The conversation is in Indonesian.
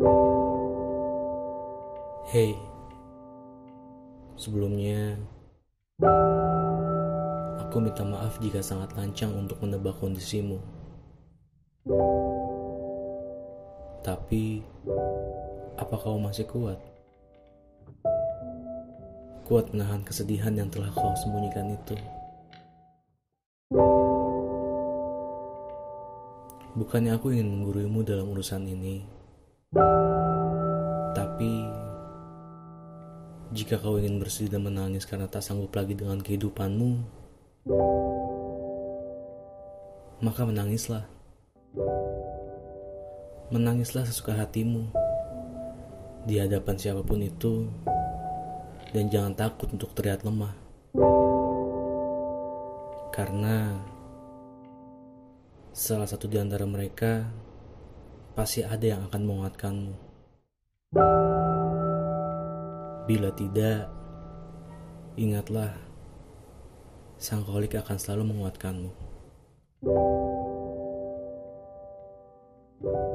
Hey, sebelumnya aku minta maaf jika sangat lancang untuk menebak kondisimu. Tapi, apa kau masih kuat? Kuat menahan kesedihan yang telah kau sembunyikan itu. Bukannya aku ingin mengguruimu dalam urusan ini, tapi jika kau ingin bersedih dan menangis karena tak sanggup lagi dengan kehidupanmu, maka menangislah. Menangislah sesuka hatimu di hadapan siapa pun itu, dan jangan takut untuk terlihat lemah, karena salah satu di antara mereka pasti ada yang akan menguatkanmu. Bila tidak, ingatlah, sang kolik akan selalu menguatkanmu. thank you